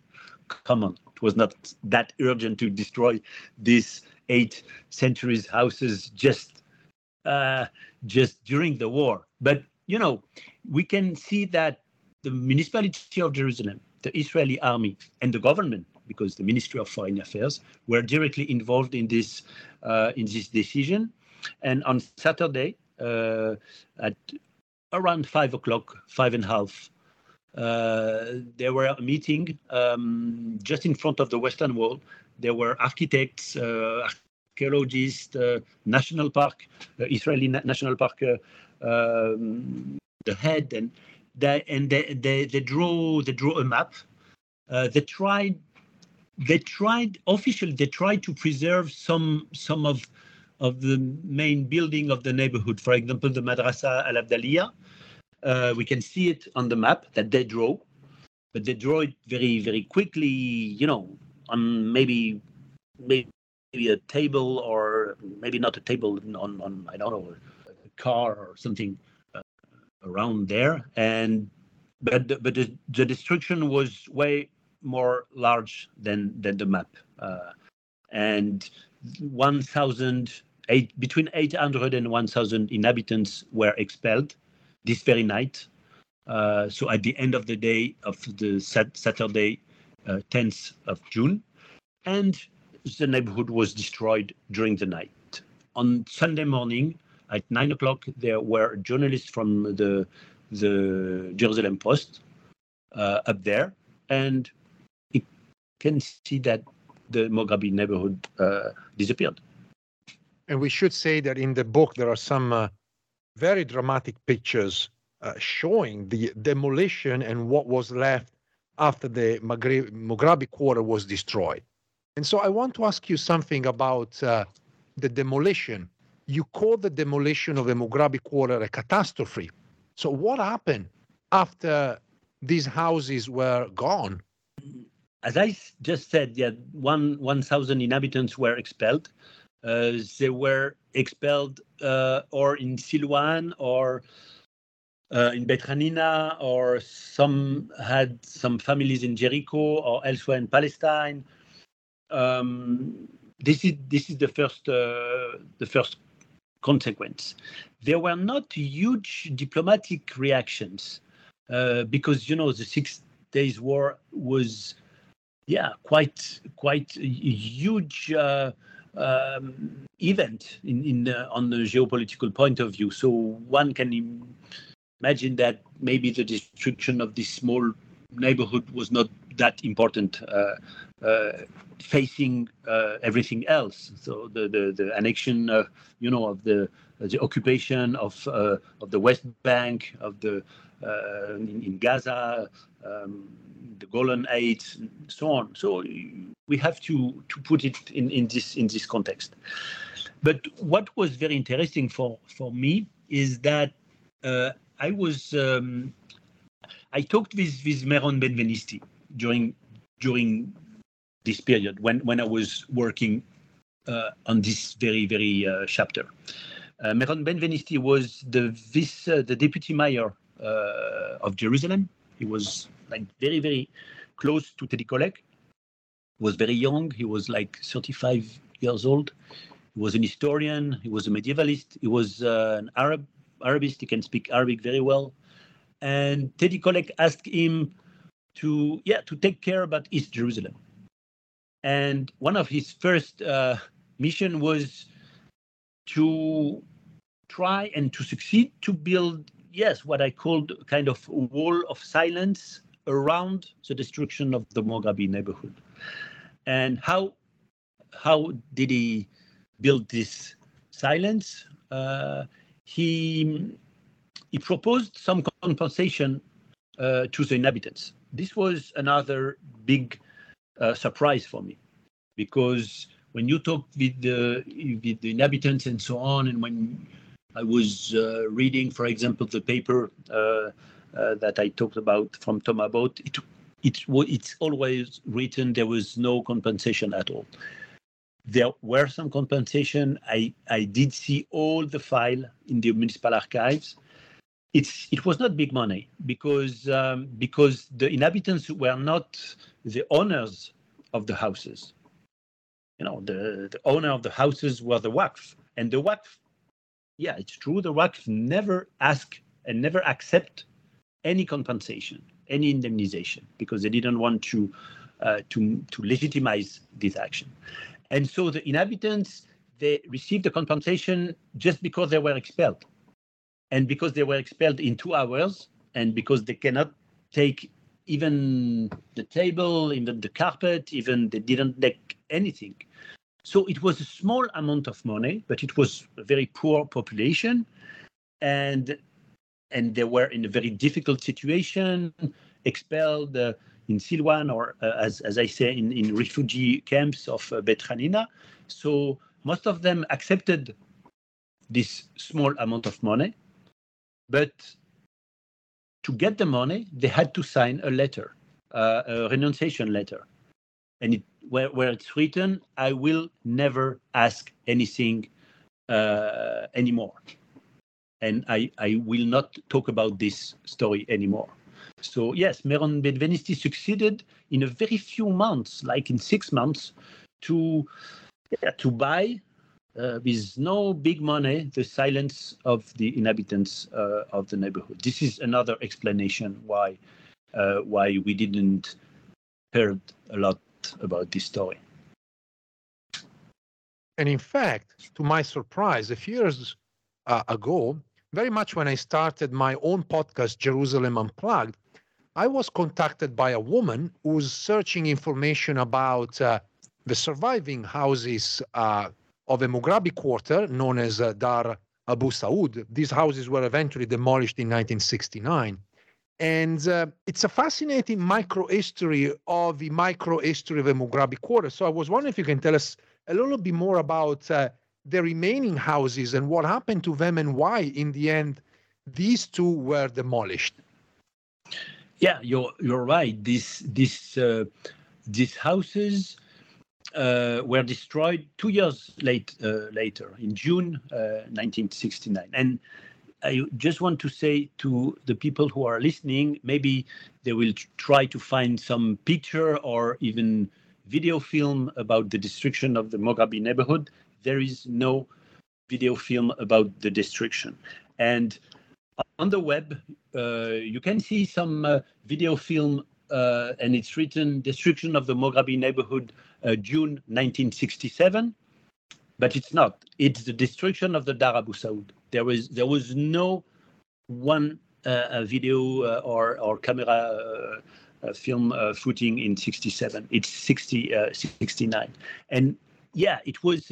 Come on, was not that urgent to destroy these eight centuries houses just uh, just during the war. But you know, we can see that the municipality of Jerusalem, the Israeli army, and the government because the Ministry of Foreign Affairs were directly involved in this uh, in this decision. And on Saturday uh, at around five o'clock, five and a half, there were a meeting um, just in front of the Western Wall. There were architects, uh, archaeologists, uh, national park, uh, Israeli na- national park, um, the head, and they and they, they, they draw they draw a map. they tried they tried officially they tried to preserve some some of of the main building of the neighborhood. For example, the Madrasa Al Afdaliyah. Uh, we can see it on the map that they draw, but they draw it very very quickly. You know, on maybe maybe a table or maybe not a table on on I don't know a car or something uh, around there. And but the, but the, the destruction was way more large than than the map, uh, and 1,000 eight, between 800 and 1,000 inhabitants were expelled this very night. Uh, so at the end of the day of the sat- Saturday, uh, 10th of June, and the neighborhood was destroyed during the night. On Sunday morning at nine o'clock, there were journalists from the the Jerusalem Post uh, up there, and you can see that the Mograbi neighborhood uh, disappeared. And we should say that in the book there are some uh, very dramatic pictures uh, showing the demolition and what was left after the Mograbi quarter was destroyed. And so I want to ask you something about uh, the demolition. You call the demolition of the Mograbi quarter a catastrophe. So what happened after these houses were gone? as I just said, yeah, one one thousand inhabitants were expelled. Uh, they were expelled uh, or in Silwan or uh, in Beit Hanina, or some had some families in Jericho or elsewhere in Palestine. Um, this is this is the first the first consequence. There were not huge diplomatic reactions uh, because you know the Six Days War was yeah, quite quite a huge uh, um, event in, in uh, on the geopolitical point of view. So one can imagine that maybe the destruction of this small neighborhood was not that important, uh, uh facing uh, everything else. So the the, the annexion, you know, of the the occupation of uh, of the West Bank, of the in, in, Gaza. Um, the Golan Heights, and so on. So we have to to put it in, in this in this context. But what was very interesting for for me is that uh, I was um, I talked with with Meron Benvenisti during during this period when when I was working uh, on this very very uh, chapter. Uh, Meron Benvenisti was the vice uh, the deputy mayor uh, of Jerusalem. He was like very, very close to Teddy Kollek. Was very young. He was like 35 years old. He was an historian. He was a medievalist. He was uh, an Arab Arabist. He can speak Arabic very well. And Teddy Kollek asked him to yeah to take care about East Jerusalem. And one of his first uh, mission was to try and to succeed to build yes what I called kind of wall of silence around the destruction of the Mograbi neighborhood. And how how did he build this silence, uh, he he proposed some compensation uh, to the inhabitants. This was another big uh, surprise for me because when you talk with the with the inhabitants and so on, and when I was uh, reading, for example, the paper uh, uh, that I talked about from Tom Abowd, it it it's always written there was no compensation at all. There were some compensation. I I did see all the file in the municipal archives. It's it was not big money because um, because the inhabitants were not the owners of the houses. You know, the, the owner of the houses were the Waqf, and the Waqf, yeah, it's true. The Waqf never ask and never accept any compensation, any indemnization, because they didn't want to uh, to to legitimize this action. And so the inhabitants they received the compensation just because they were expelled, and because they were expelled in two hours, and because they cannot take even the table, even the carpet, even they didn't take anything. So it was a small amount of money, but it was a very poor population, and and they were in a very difficult situation, expelled uh, in Silwan or uh, as as I say in, in refugee camps of uh. So most of them accepted this small amount of money, but to get the money, they had to sign a letter, uh, a renunciation letter. And it, where, where it's written, I will never ask anything uh, anymore. And I, I will not talk about this story anymore. So, yes, Meron Benvenisti succeeded in a very few months, like in six months, to, yeah, to buy uh, with no big money, the silence of the inhabitants uh, of the neighborhood. This is another explanation why uh, why we didn't heard a lot about this story. And in fact, to my surprise, a few years uh, ago, very much when I started my own podcast, Jerusalem Unplugged, I was contacted by a woman who was searching information about uh, the surviving houses uh, of a Mughrabi quarter known as uh, Dar Abu Saud. These houses were eventually demolished in 1969. And uh, it's a fascinating micro history of the micro history of a Mughrabi quarter. So I was wondering if you can tell us a little bit more about uh, the remaining houses and what happened to them and why, in the end, these two were demolished. Yeah, you're you're right. These these uh, these houses uh, were destroyed two years late, uh, later, in June 1969. Uh, and I just want to say to the people who are listening, maybe they will try to find some picture or even video film about the destruction of the Mograbi neighborhood. There is no video film about the destruction. And on the web, uh, you can see some uh, video film, uh, and it's written Destruction of the Mughrabi neighborhood uh, June 1967, but it's not. It's the destruction of the Dar Abu Saud. There was there was no one uh, video uh, or or camera film footing in 67. It's 60 69, and yeah, it was.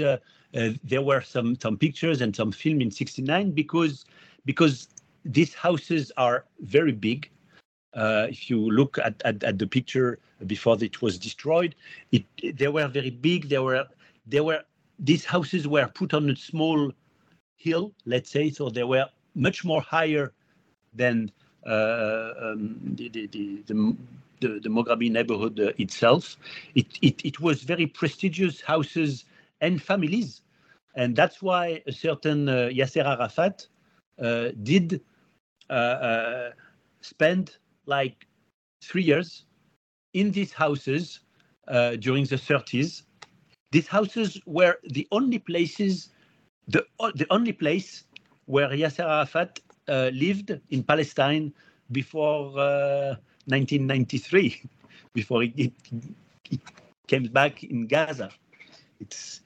There were some some pictures and some film in 69 because because these houses are very big uh, if you look at, at, at, the picture before it was destroyed, it, they were very big. They were, they were, these houses were put on a small hill, let's say, so they were much more higher than uh, um, the, the, the, the, the, the Mughrabi neighborhood uh, itself. It, it, it was very prestigious houses and families. And that's why a certain uh, Yasser Arafat uh, did uh, uh, spend like three years in these houses uh, during the 30s. These houses were the only places, the, the only place where Yasser Arafat uh, lived in Palestine before uh, 1993, before he, he, came back in Gaza. It's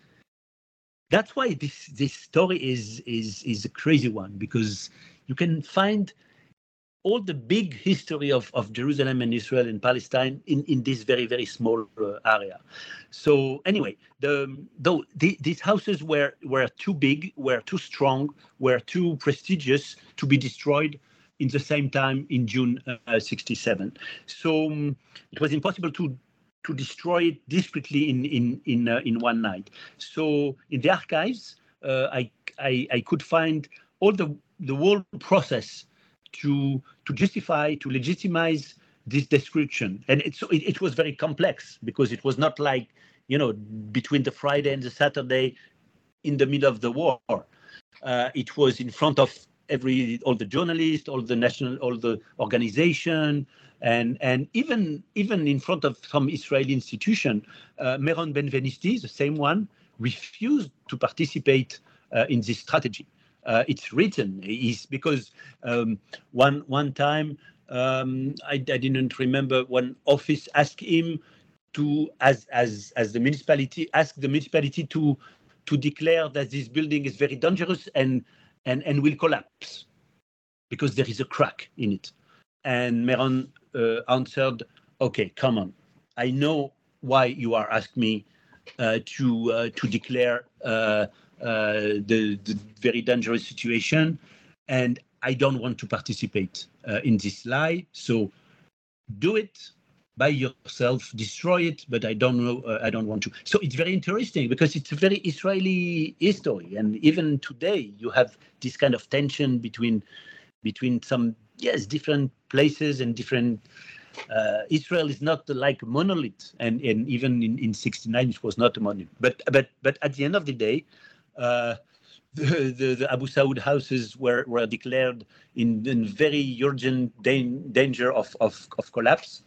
that's why this this story is is is a crazy one because you can find all the big history of, of Jerusalem and Israel and Palestine in, in this very, very small uh, area. So anyway, the, though the, these houses were, were too big, were too strong, were too prestigious to be destroyed in the same time in June uh, 67. So um, it was impossible to to destroy it discreetly in in in uh, in one night. So in the archives, uh, I, I I could find all the the whole process to to justify to legitimize this description, and it, so it, it was very complex because it was not like you know between the Friday and the Saturday in the middle of the war. Uh, it was in front of every all the journalists, all the national, all the organization, and and even even in front of some Israeli institution, uh, Meron Benvenisti, the same one, refused to participate uh, in this strategy. Uh, it's written is because um, one one time um, I, I, didn't remember one office asked him to as as as the municipality asked the municipality to to declare that this building is very dangerous and and, and will collapse because there is a crack in it. And Meron uh, answered, okay, come on. I know why you are asking me uh, to uh, to declare uh, uh, the, the, very dangerous situation, and I don't want to participate uh, in this lie. So do it by yourself, destroy it, but I don't know, uh, I don't want to. So it's very interesting because it's a very Israeli history, and even today you have this kind of tension between between some yes different places and different. Uh, Israel is not like a monolith, and, and even in, in '69 it was not a monolith. But but but at the end of the day, uh, the, the, the, Abu Saud houses were, were declared in, in very urgent danger of, of, of collapse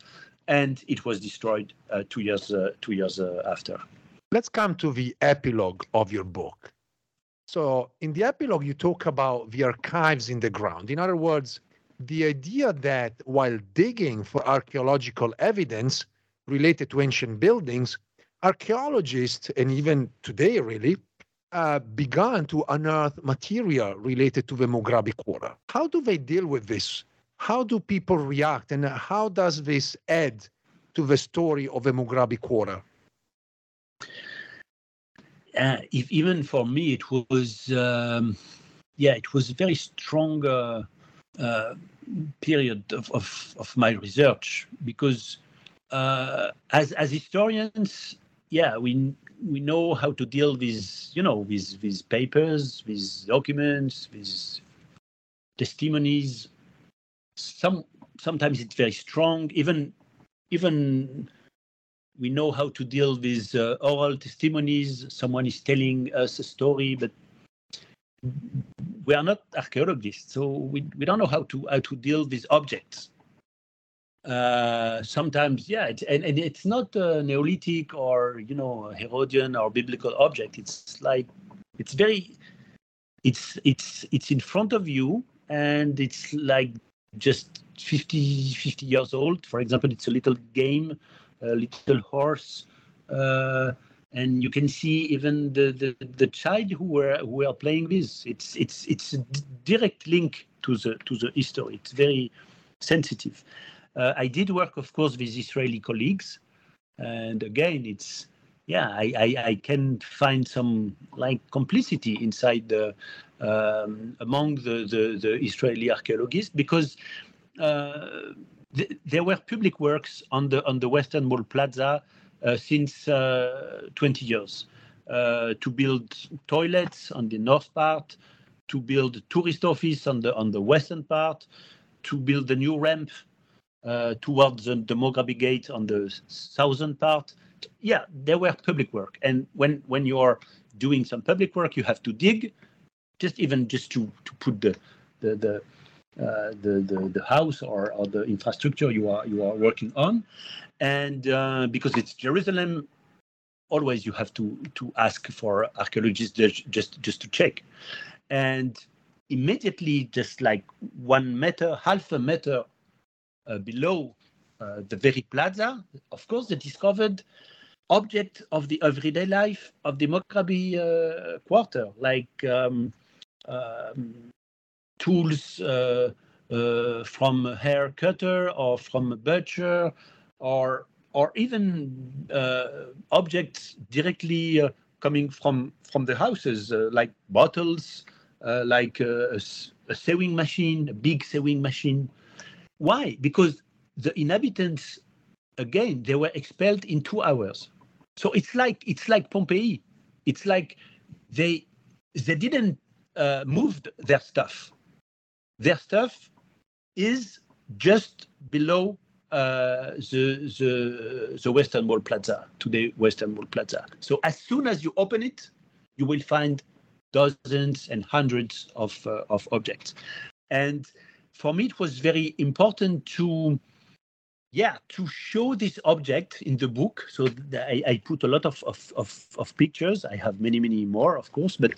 and it was destroyed uh, two years uh, two years uh, after. Let's come to the epilogue of your book. So, in the epilogue, you talk about the archives in the ground. In other words, the idea that while digging for archaeological evidence related to ancient buildings, archaeologists, and even today really, uh, began to unearth material related to the Mughrabi quarter. How do they deal with this? How do people react and how does this add to the story of the Mughrabi quarter? Uh, if, even for me, it was, um, yeah, it was a very strong uh, uh, period of, of, of, my research because uh, as, as historians, yeah, we, we know how to deal with, you know, with, with papers, with documents, with testimonies, some sometimes it's very strong. Even even we know how to deal with uh, oral testimonies. Someone is telling us a story, but we are not archaeologists, so we, we don't know how to how to deal with objects. Uh, sometimes, yeah, it, and, and it's not a Neolithic or you know Herodian or biblical object. It's like it's very, it's it's it's in front of you, and it's like just 50, 50 years old. For example, it's a little game, a little horse. Uh, and you can see even the, the, the child who were who are playing this. It's it's it's a direct link to the to the history. It's very sensitive. Uh, I did work, of course, with Israeli colleagues, and again, it's yeah, I, I, I can find some like complicity inside the um, among the, the, the, Israeli archaeologists because uh, th- there were public works on the on the Western Wall Plaza uh, since uh, 20 years uh, to build toilets on the north part, to build tourist office on the on the western part, to build a new ramp uh, towards the, the Gate on the southern part. Yeah, there were public work, and when when you are doing some public work, you have to dig just even just to to put the the the uh, the, the, the house or, or the infrastructure you are you are working on, and uh, because it's Jerusalem, always you have to to ask for archaeologists just just to check, and immediately just like one meter, half a meter uh, below uh, the very plaza, of course, they discovered object of the everyday life of the Mughrabi uh, quarter, like um, tools, uh, uh, from a hair cutter or from a butcher or or even uh, objects directly uh, coming from from the houses uh, like bottles uh, like a, a sewing machine a big sewing machine. Why? Because the inhabitants again they were expelled in two hours. So it's like it's like pompeii it's like they they didn't uh, move their stuff their stuff is just below uh, the, the, the Western Wall Plaza, today Western Wall Plaza. So as soon as you open it, you will find dozens and hundreds of, uh, of objects. And for me, it was very important to, yeah, to show this object in the book. So I, I put a lot of, of, of, of, pictures. I have many, many more, of course, but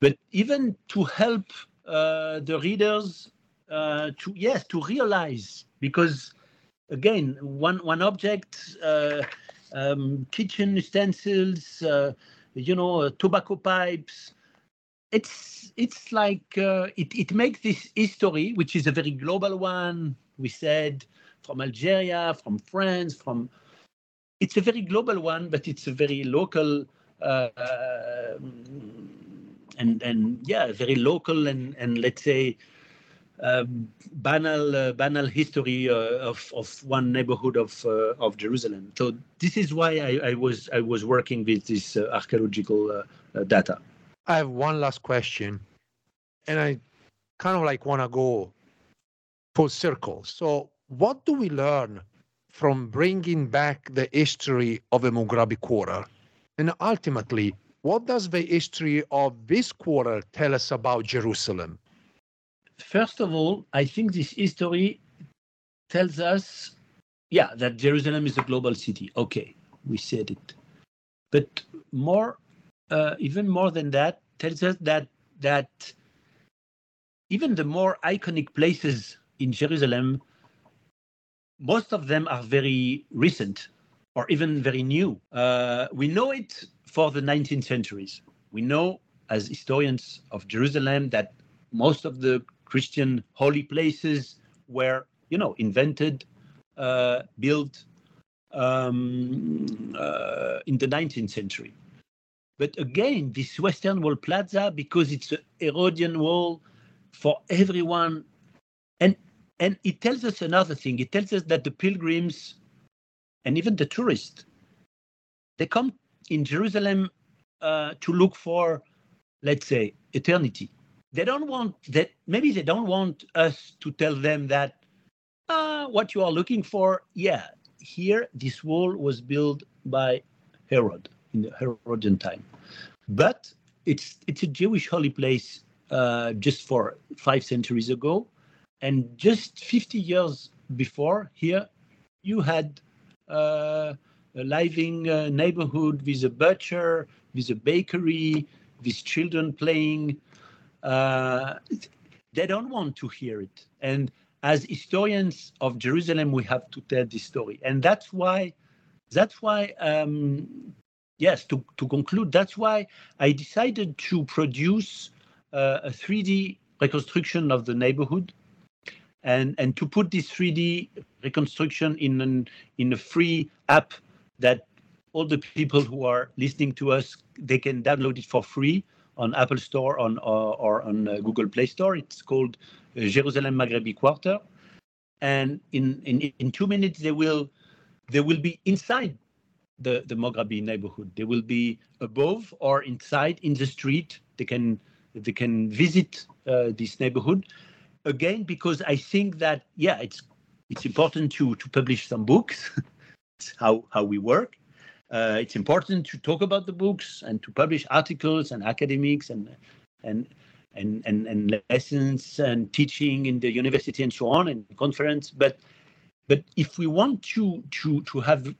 but even to help uh, the readers uh, to yes to realize because again, one one object, uh, um, kitchen utensils, uh, you know, uh, tobacco pipes. It's it's like uh, it it makes this history, which is a very global one. We said from Algeria, from France, from it's a very global one, but it's a very local uh, and and yeah, very local and and let's say um, banal uh, banal history uh, of of one neighborhood of uh, of Jerusalem. So this is why I, I was I was working with this archaeological data. I have one last question, and I kind of like want to go full circle. So, what do we learn from bringing back the history of the Mughrabi quarter? And ultimately, what does the history of this quarter tell us about Jerusalem? first of all, I think this history tells us, yeah, that Jerusalem is a global city. Okay, we said it. But more, uh, even more than that, tells us that that even the more iconic places in Jerusalem, most of them are very recent or even very new. Uh, we know it for the 19th centuries. We know as historians of Jerusalem that most of the Christian holy places were, you know, invented, uh, built um, uh, in the 19th century. But again, this Western Wall Plaza, because it's a Herodian wall for everyone, and and it tells us another thing. It tells us that the pilgrims and even the tourists, they come in Jerusalem uh, to look for, let's say, eternity. They don't want that maybe they don't want us to tell them that uh, what you are looking for yeah here this wall was built by herod in the herodian time. But it's it's a jewish holy place uh, just for five centuries ago. And just 50 years before here you had a living uh, neighborhood with a butcher with a bakery with children playing. Uh, they don't want to hear it. And as historians of Jerusalem, we have to tell this story, and that's why, that's why, um, yes, to to conclude, that's why I decided to produce uh, a 3D reconstruction of the neighborhood, and and to put this 3D reconstruction in an in a free app that all the people who are listening to us they can download it for free on Apple Store on, or, or on uh, Google Play Store. It's called uh, Jerusalem Maghrebi Quarter. And in, in, in two minutes, they will, they will be inside the, the Maghrebi neighborhood. They will be above or inside in the street. They can, they can visit uh, this neighborhood. Again, because I think that, yeah, it's, it's important to, to publish some books. it's how, how we work uh, it's important to talk about the books and to publish articles and academics and and and and, and lessons and teaching in the university and so on and conference. But but if we want to to to have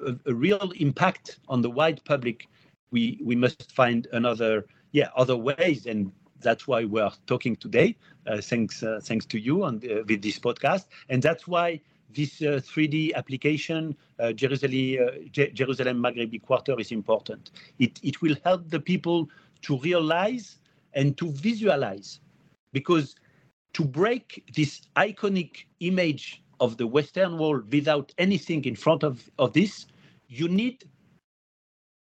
a, a real impact on the wide public, we we must find another yeah other ways and that's why we're talking today. Uh, thanks, uh, thanks to you and the, with this podcast, and that's why this 3D uh, application, uh, Jerusalem, uh, Jerusalem Maghrebi Quarter, is important. It, it will help the people to realize and to visualize because to break this iconic image of the Western Wall without anything in front of, of this, you need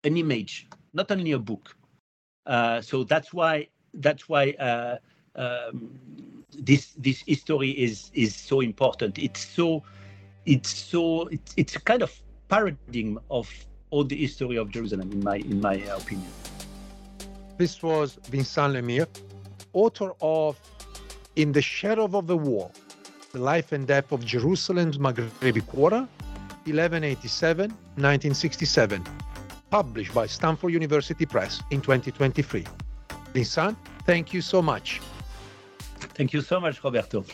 an image, not only a book. Uh, so that's why that's why uh, um, this this history is is so important. It's so it's so it's it's a kind of paradigm of all the history of Jerusalem, in my in my opinion. This was Vincent Lemire, author of In the Shadow of the Wall, The Life and Death of Jerusalem's Maghrebi Quarter, 1187-1967, published by Stanford University Press in 2023. Vincent, thank you so much. Thank you so much, Roberto.